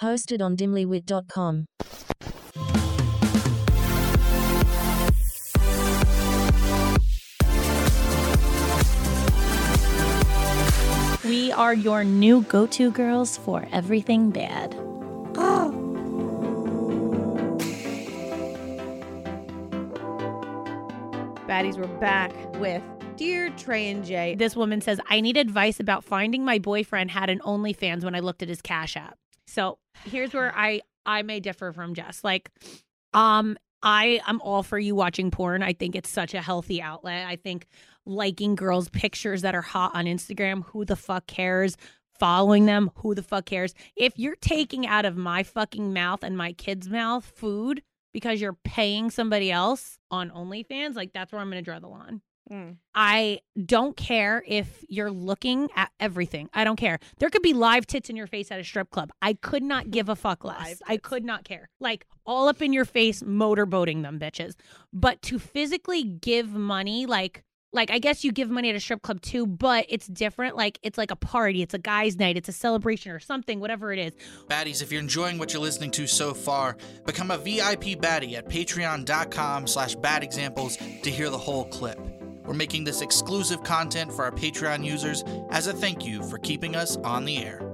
Hosted on dimlywit.com. We are your new go to girls for everything bad. Baddies, we're back with Dear Tray and Jay. This woman says, I need advice about finding my boyfriend had an OnlyFans when I looked at his Cash App. So here's where I I may differ from Jess. Like, um, I am all for you watching porn. I think it's such a healthy outlet. I think liking girls' pictures that are hot on Instagram, who the fuck cares? Following them, who the fuck cares? If you're taking out of my fucking mouth and my kid's mouth food because you're paying somebody else on OnlyFans, like that's where I'm gonna draw the line. Mm. I don't care if you're looking at everything. I don't care. There could be live tits in your face at a strip club. I could not give a fuck less. I could not care. Like all up in your face, motorboating them bitches. But to physically give money, like, like I guess you give money at a strip club too, but it's different. Like it's like a party, it's a guys' night, it's a celebration or something, whatever it is. Baddies, if you're enjoying what you're listening to so far, become a VIP baddie at patreon.com slash badexamples to hear the whole clip. We're making this exclusive content for our Patreon users as a thank you for keeping us on the air.